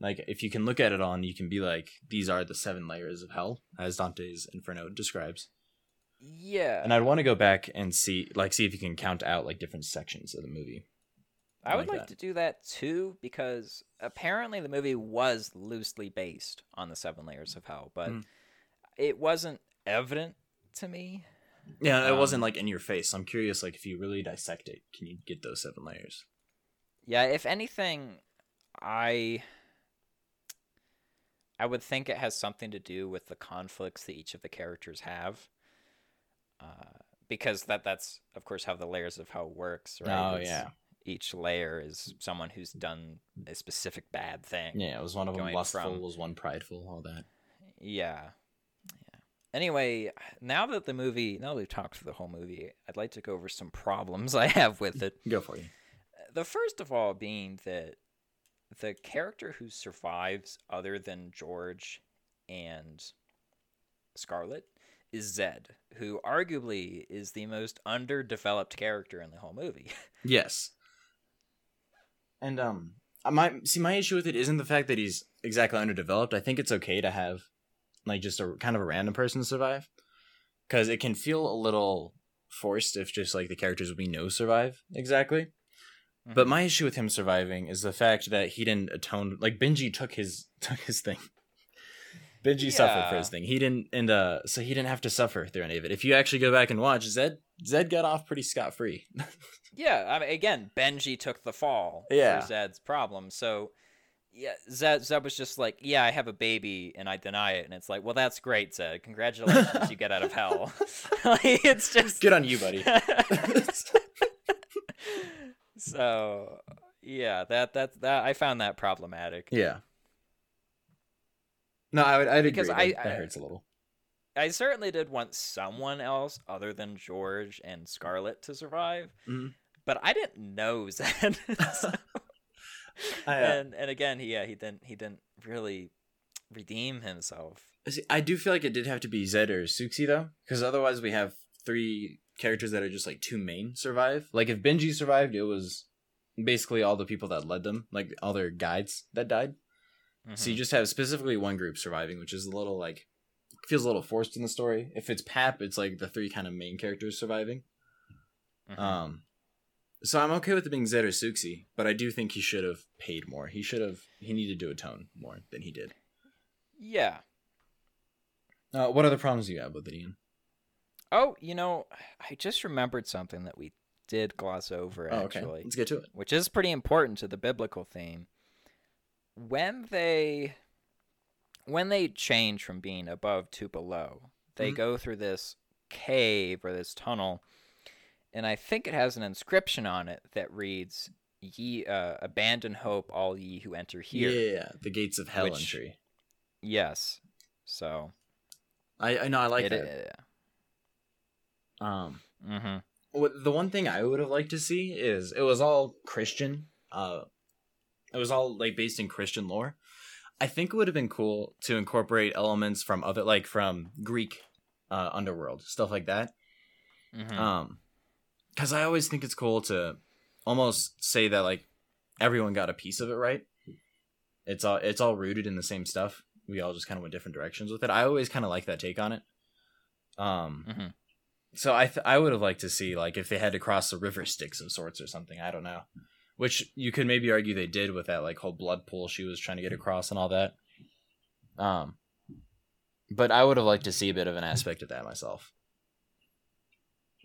Like if you can look at it all and you can be like these are the seven layers of hell as dante's inferno describes. Yeah, and i'd want to go back and see like see if you can count out like different sections of the movie I would like like to do that too because apparently the movie was loosely based on the Seven Layers of Hell, but Mm. it wasn't evident to me. yeah it wasn't Um, like in your face i'm curious like if you really dissect it can you get those seven layers Yeah, if anything, I I would think it has something to do with the conflicts that each of the characters have. Uh, because that that's of course how the layers of hell works, right? oh It's- yeah Each layer is someone who's done a specific bad thing. yeah it was one of them lustful from- was one prideful all that Yeah. Yeah. Anyway, now that the movie, now that we've talked through the whole movie, I'd like to go over some problems I have with it. go for you The first of all being that the character who survives other than George and Scarlett is Zed, who arguably is the most underdeveloped character in the whole movie. Yes. And um my see my issue with it isn't the fact that he's exactly underdeveloped. I think it's okay to have like just a kind of a random person survive cuz it can feel a little forced if just like the characters we know survive exactly. But my issue with him surviving is the fact that he didn't atone like Benji took his took his thing. Benji suffered for his thing. He didn't and uh so he didn't have to suffer through any of it. If you actually go back and watch Zed Zed got off pretty scot free. Yeah, I mean, again, Benji took the fall Yeah. for Zed's problem. So, yeah, Zed, Zed was just like, yeah, I have a baby and I deny it. And it's like, well, that's great, Zed. Congratulations, you get out of hell. like, it's just. Good on you, buddy. so, yeah, that, that, that, I found that problematic. Yeah. No, I would. I'd Because agree. I- that, I- hurts a little. I certainly did want someone else other than George and Scarlett to survive, Mhm. but I didn't know Zed. So- I, uh, and and again, he yeah, he didn't he didn't really redeem himself. see, I do feel like it did have to be Zed or Souxie though, because otherwise we have three characters that are just like two main survive. Like if Benji survived, it was basically all the people that led them, like all their guides that died. So Mhm. you just have specifically one group surviving, which is a little like feels a little forced in the story. If it's Pap, it's like the three kind of main characters surviving. Mhm. Um, so I'm okay with it being Zed or Souxie, but I do think he should have paid more. He should have. He needed to atone more than he did. yeah. Uh, what other problems do you have with it, Ian? Oh, you know, I just remembered something that we did gloss over Oh, okay. actually, Let's get to it. which is pretty important to the biblical theme. When they when they change from being above to below, they Mhm. go through this cave or this tunnel, and I think it has an inscription on it that reads, "Ye uh, abandon hope, all ye who enter here." Yeah, the gates of hell Which- entry. Yes. So I I know I like it, that. Um, hmm what the one thing I would have liked to see is it was all Christian. Uh, it was all like based in Christian lore. I think it would have been cool to incorporate elements from other, like from Greek uh, underworld stuff like that. hmm Um, because I always think it's cool to almost say that like everyone got a piece of it right. It's all it's all rooted in the same stuff. We all just kind of went different directions with it. I always kind of like that take on it. Um, Mhm. so I th- I would have liked to see like if they had to cross a river Styx of sorts or something. I don't know, which you could maybe argue they did with that like whole blood pool she was trying to get across and all that. Um, but I would have liked to see a bit of an aspect of that myself.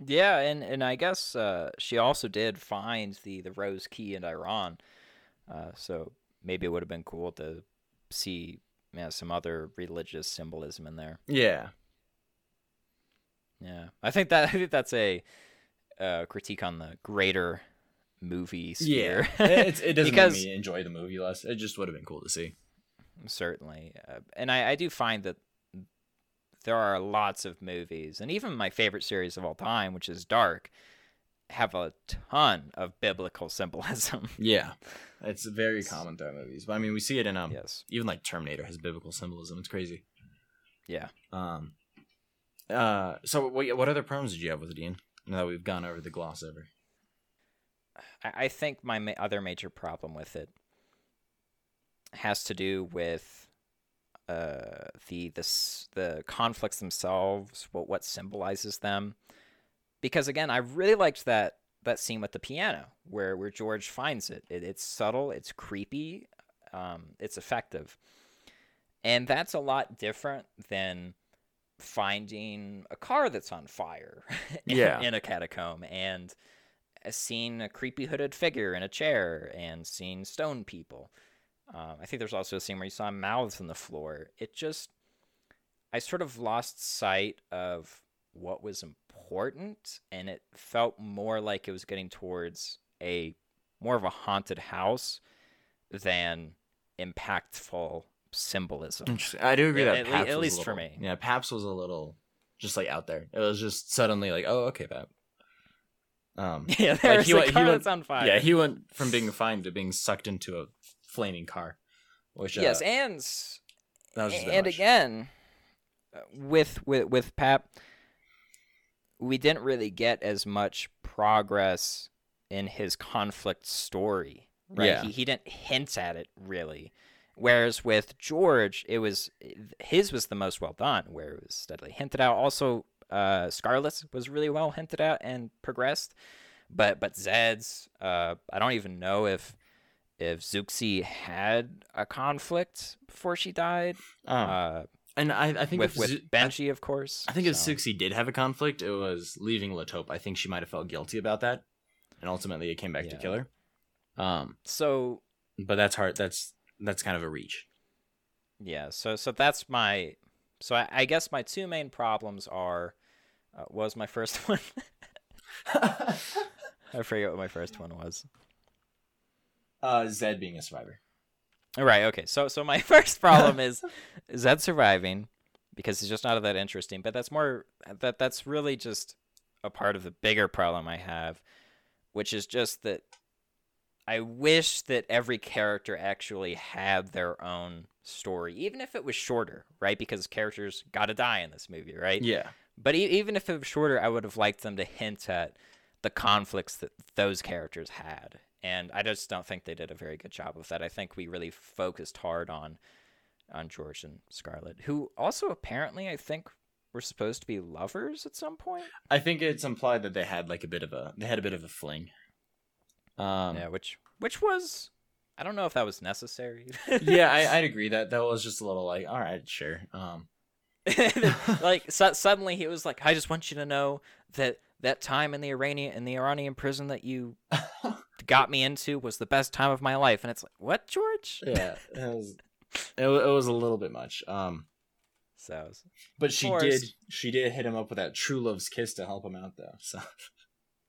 Yeah, and and I guess uh, she also did find the the rose key in Iran, uh, so maybe it would have been cool to see yeah, some other religious symbolism in there. Yeah. Yeah, I think that I think that's a uh, critique on the greater movie sphere. Yeah. it, doesn't Because- make me enjoy the movie less. It just would have been cool to see. certainly, uh, and I, I do find that there are lots of movies, and even my favorite series of all time, which is Dark, have a ton of biblical symbolism. Yeah. It's very common throughout movies. But I mean, we see it in um yes. even like Terminator has biblical symbolism. It's crazy. Yeah. Um uh so what what other problems did you have with it, Dean? Now that we've gone over the gloss over. I, I think my ma- other major problem with it has to do with uh, the the the conflicts themselves, what what symbolizes them. Because again, I really liked that that scene with the piano where where George finds it. it it's subtle, it's creepy, um, it's effective, and that's a lot different than finding a car that's on fire in- Yeah. in a catacomb and seeing a creepy hooded figure in a chair and seen stone people. Um, I think there's also a scene where you saw mouths on the floor. It just, I sort of lost sight of what was important, and it felt more like it was getting towards a more of a haunted house than impactful symbolism. I do agree Yeah, that at le- at least for me. Yeah, Paps was a little just like out there. It was just suddenly like, oh, okay, Pap. Um, yeah, there's he a went- he car went- that's on fire. yeah, he went from being fine to being sucked into a flaming car, which uh, yes, and that was just a bit and again uh, with with with Pap, we didn't really get as much progress in his conflict story. Right? Yeah. He he didn't hint at it really. Whereas with George, it was his was the most well done, where it was steadily hinted out. Also, uh, Scarlett's was really well hinted at and progressed, but but Zed's, uh, I don't even know if if Souxie had a conflict before she died. Um, Uh, and I, I think with if with Zu- Benji, of course. I think if so- Souxie did have a conflict, it was leaving La Taupe. I think she might have felt guilty about that, and ultimately it came back to Yeah. kill her. Um, So but that's hard. That's that's kind of a reach. yeah, so so that's my. So I, I guess my two main problems are, uh, was my first one. I forget what my first one was. uh, Zed being a survivor. Right. Okay. So so my first problem is that surviving because it's just not that interesting. But that's more that that's really just a part of the bigger problem I have, which is just that I wish that every character actually had their own story, even if it was shorter, right? Because characters got to die in this movie, right? Yeah. But e- even if it was shorter, I would have liked them to hint at the conflicts that those characters had. And I just don't think they did a very good job of that. I think we really focused hard on on George and Scarlett, who also apparently I think were supposed to be lovers at some point. I think it's implied that they had like a bit of a they had a bit of a fling. Um, yeah, which which was I don't know if that was necessary. yeah, I, I'd agree that that was just a little like, all right, sure. Um, like su- suddenly he was like, "I just want you to know that that time in the Iranian in the Iranian prison that you got me into was the best time of my life." And it's like, "What, George?" yeah, it was it, it was a little bit much. Um, So was- but she course. did she did hit him up with that true love's kiss to help him out though. So,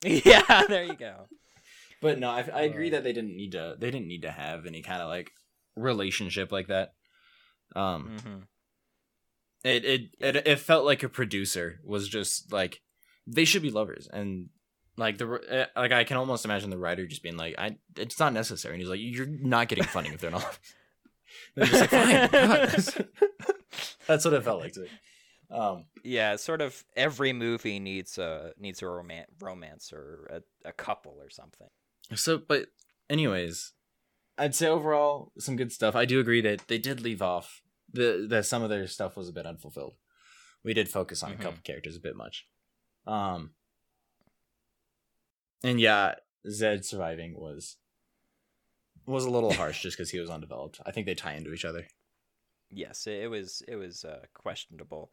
yeah, there you go. But no, I, I agree that they didn't need to they didn't need to have any kind of like relationship like that. Um, hmm it it it it felt like a producer was just like they should be lovers and like the uh, like I can almost imagine the writer just being like I it's not necessary and he's like you're not getting funding if they're not. They're just like fine. That's, that's what it felt like to me. Um, Yeah, sort of every movie needs a needs a romance, romance or a, a couple or something. So but anyways, I'd say overall some good stuff. I do agree that they did leave off the that some of their stuff was a bit unfulfilled. We did focus on Mhm. a couple characters a bit much. Um and yeah, Zed surviving was was a little harsh just because he was undeveloped. I think they tie into each other. Yes, it, it was it was uh, questionable.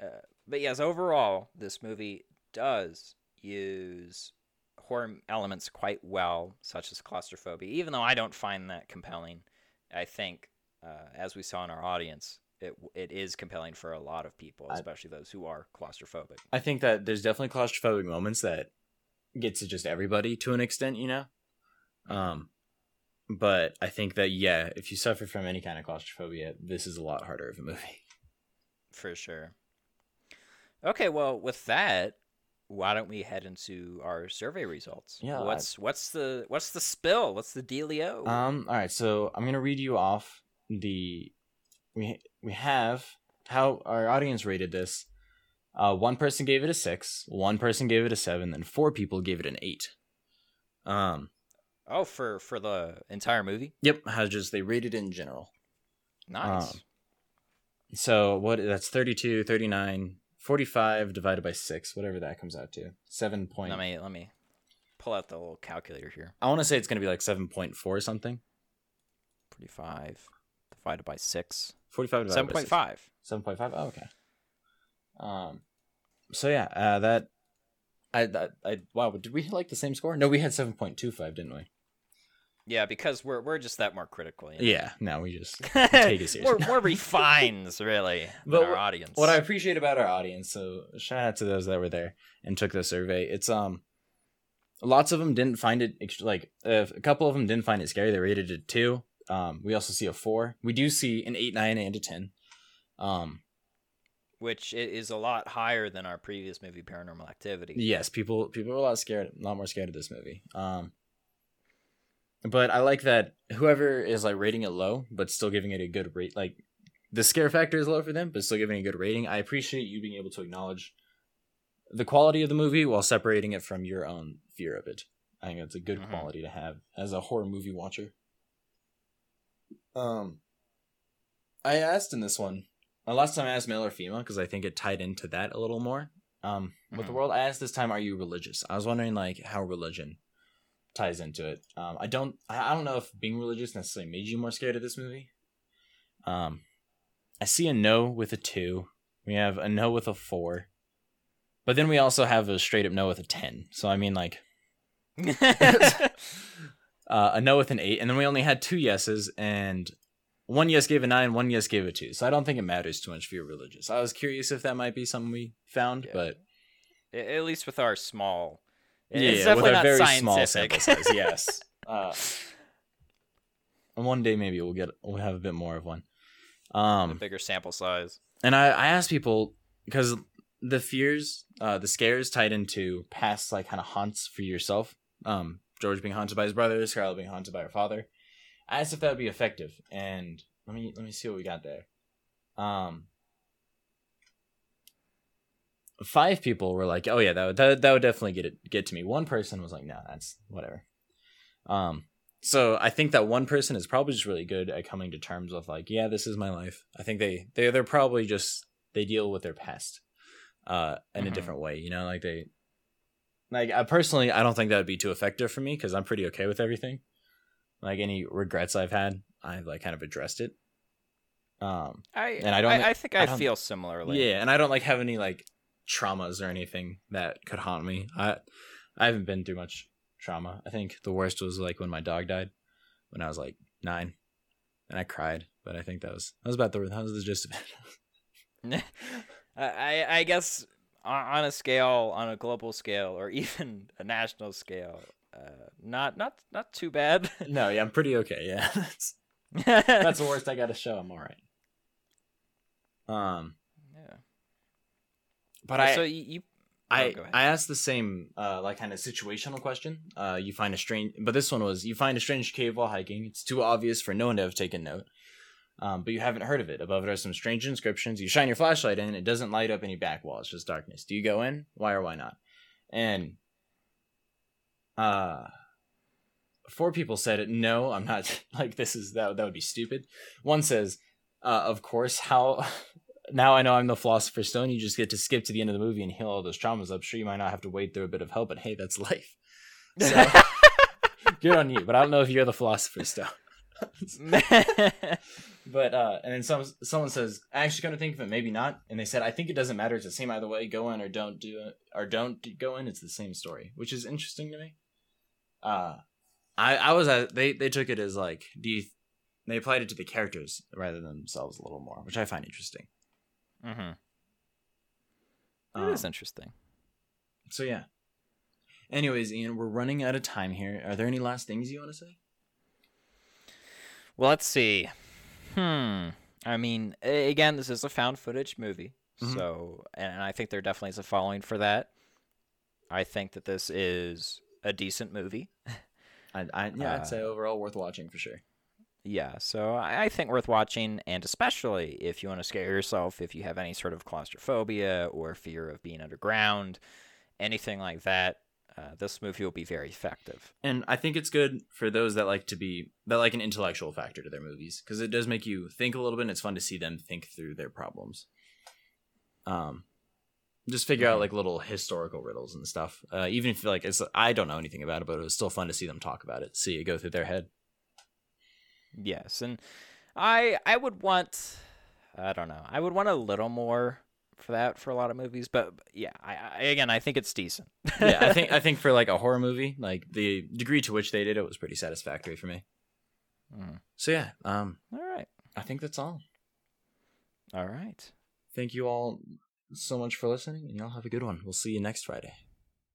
Uh, but yes, overall, this movie does use horror elements quite well, such as claustrophobia. Even though I don't find that compelling, I think, uh, as we saw in our audience, it it is compelling for a lot of people, I- especially those who are claustrophobic. I think that there's definitely claustrophobic moments that get to just everybody to an extent, you know. Um, but I think that yeah, if you suffer from any kind of claustrophobia, this is a lot harder of a movie. For sure. Okay, well, with that, why don't we head into our survey results? Yeah, What's what's the what's the spill? What's the dealio? Um, all right, so I'm gonna read you off the we we have how our audience rated this. Uh, one person gave it a six, one person gave it a seven, Then four people gave it an eight. Um, oh, for for the entire movie. yep, how just they rated it in general. Nice. Um, So what that's 32, 39, 45 divided by 6, whatever that comes out to. 7 point. let me let me pull out the little calculator here. I want to say it's going to be like 7.4 or something. Forty-five divided by six. 45 divided Seven by point 6. five. 7.5. Oh, okay. Um so yeah, uh that I, I I wow, did we like the same score? No, we had 7.25, didn't we? Yeah, because we're we're just that more critical. you know? Yeah, no, we just take it seriously. more more refined, really, But our audience. what I appreciate about our audience, so shout out to those that were there and took the survey. It's um, lots of them didn't find it like uh, a couple of them didn't find it scary. They rated it two. Um, we also see a four. We do see an eight, nine, and a ten. Um, which is a lot higher than our previous movie, Paranormal Activity. yes, people people are a lot scared, a lot more scared of this movie. Um, but I like that whoever is like rating it low, but still giving it a good rate, like the scare factor is low for them, but still giving a good rating. I appreciate you being able to acknowledge the quality of the movie while separating it from your own fear of it. I think that's a good Mhm. quality to have as a horror movie watcher. Um, I asked in this one. Uh, last time I asked male or female because I think it tied into that a little more. Um, with the Mhm. world, I asked this time, "Are you religious?" I was wondering like how religion ties into it. Um, I don't, I don't know if being religious necessarily made you more scared of this movie. Um, I see a no with a two. We have a no with a four, but then we also have a straight up no with a ten. So I mean, like uh, a no with an eight, and then we only had two yeses, and one yes gave a nine, one yes gave a two. So I don't think it matters too much if you're religious. I was curious if that might be something we found, Yeah. but At least with our small. Yeah, it's with definitely our not very scientific. small sample size. Yes. Uh, and one day maybe we'll get we'll have a bit more of one. a Um, bigger sample size. and I I asked people because the fears, uh, the scares tied into past like kind of haunts for yourself. Um, George being haunted by his brother, Scarlett being haunted by her father. I asked if that would be effective, and let me let me see what we got there. Um, five people were like, "Oh yeah, that would that, that would definitely get it get to me." One person was like, "No, that's whatever." Um, so I think that one person is probably just really good at coming to terms with like, "Yeah, this is my life." I think they they they're probably just they deal with their past uh in a Mhm. different way, you know, like they like I personally I don't think that would be too effective for me because I'm pretty okay with everything. Like any regrets I've had, I've like kind of addressed it. Um, I And I don't- I, I think I I, feel similarly. yeah, and I don't like have any like traumas or anything that could haunt me. I I haven't been through much trauma. I think the worst was like when my dog died when I was like nine, and I cried. But I think that was that was about the that was the gist of it. I I- guess on, a scale, on a global scale, or even a national scale, uh, not not not too bad. no, yeah, I'm pretty okay. Yeah, that's that's the worst I got to show. I'm all right. Um. But I so you, you I Oh. I asked the same uh like kind of situational question. Uh, you find a strange, but this one was you find a strange cave while hiking. It's too obvious for no one to have taken note. Um, but you haven't heard of it. Above it are some strange inscriptions. You shine your flashlight in, it doesn't light up any back wall. It's just darkness. Do you go in? Why or why not? And uh, four people said it. No, I'm not. Like this is that that would be stupid. One says, uh, of course. How now I know I'm the philosopher's stone. You just get to skip to the end of the movie and heal all those traumas. I'm sure you might not have to wade through a bit of hell, but hey, that's life. So, good on you. But I don't know if you're the philosopher's stone. but uh, and then some someone says, I actually kind of think of it, maybe not. And they said, I think it doesn't matter. It's the same either way. Go in or don't do it, or don't go in. It's the same story, which is interesting to me. Uh, I I was uh, they they took it as like, do you? They applied it to the characters rather than themselves a little more, which I find interesting. Mm-hmm. Um, It is interesting. So yeah. Anyways, Ian, we're running out of time here. Are there any last things you want to say? Well, let's see. Hmm. I mean, again, this is a found footage movie, Mhm. so and I think there definitely is a following for that. I think that this is a decent movie. I, I yeah, Uh, I'd say overall worth watching for sure. Yeah, so I think worth watching, and especially if you want to scare yourself, if you have any sort of claustrophobia or fear of being underground, anything like that, uh, this movie will be very effective. And I think it's good for those that like to be that like an intellectual factor to their movies because it does make you think a little bit. and It's fun to see them think through their problems. Um, just figure out Mhm. like little historical riddles and stuff. Uh, even if like it's I don't know anything about it, but it was still fun to see them talk about it, see it go through their head. Yes, and I I would want I don't know I would want a little more for that for a lot of movies, but yeah, I, I again I think it's decent. yeah, I think I think for like a horror movie, like the degree to which they did it was pretty satisfactory for me. Mm. So yeah, um, All right, I think that's all. all right. Thank you all so much for listening, and y'all have a good one. We'll see you next Friday.